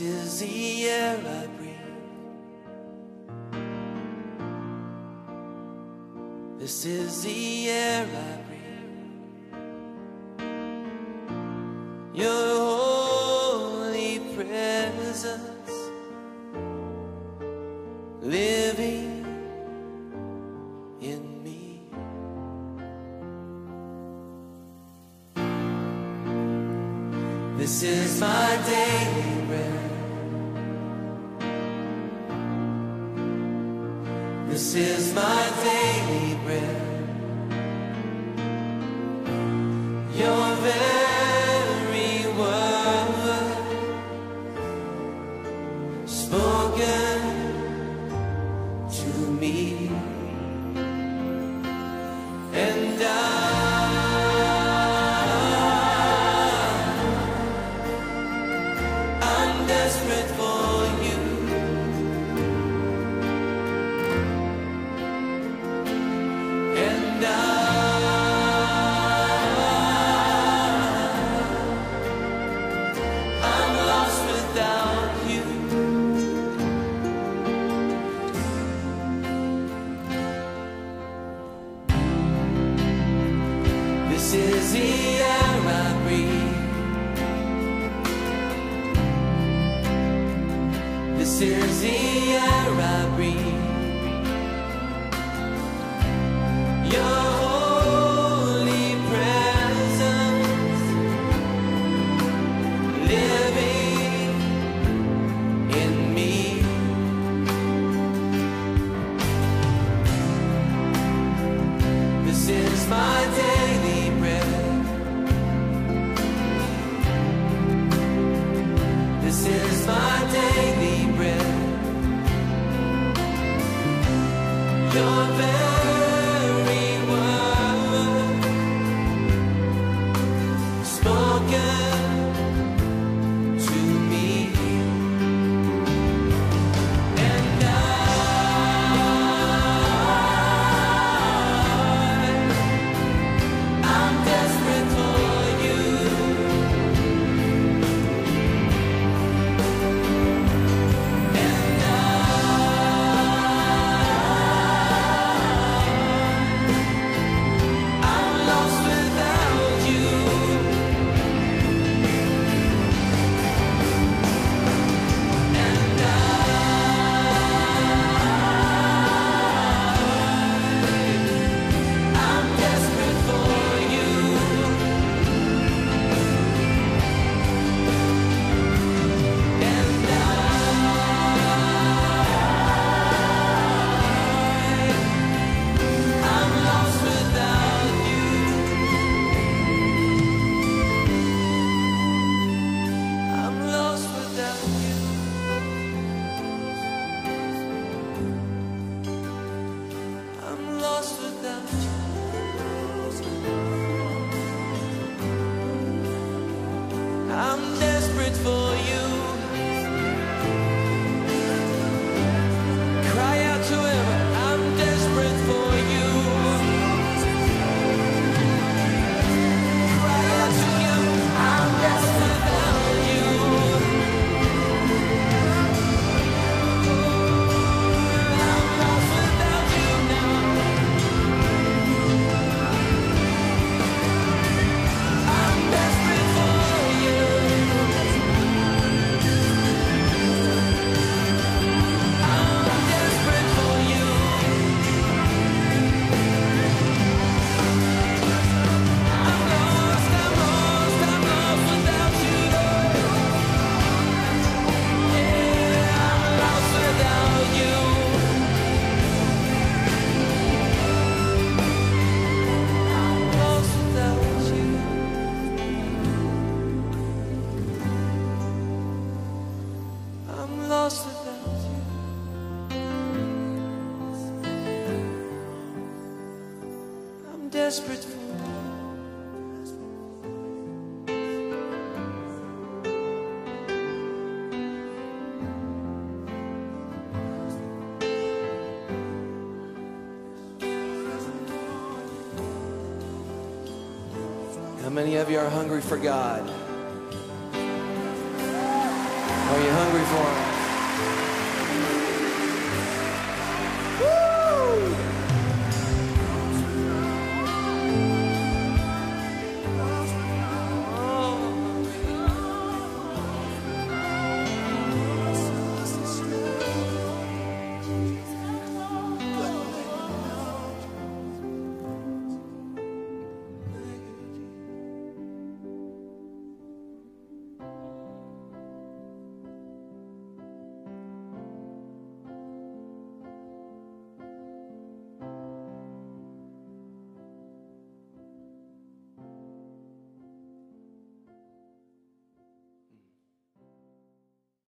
This is the air I breathe. This is the air I breathe. Your holy presence living in me. This is my daily bread. This is my daily bread. Your very Sierra breeze. your bed. desperate for. How many of you are hungry for God? Are you hungry for Him?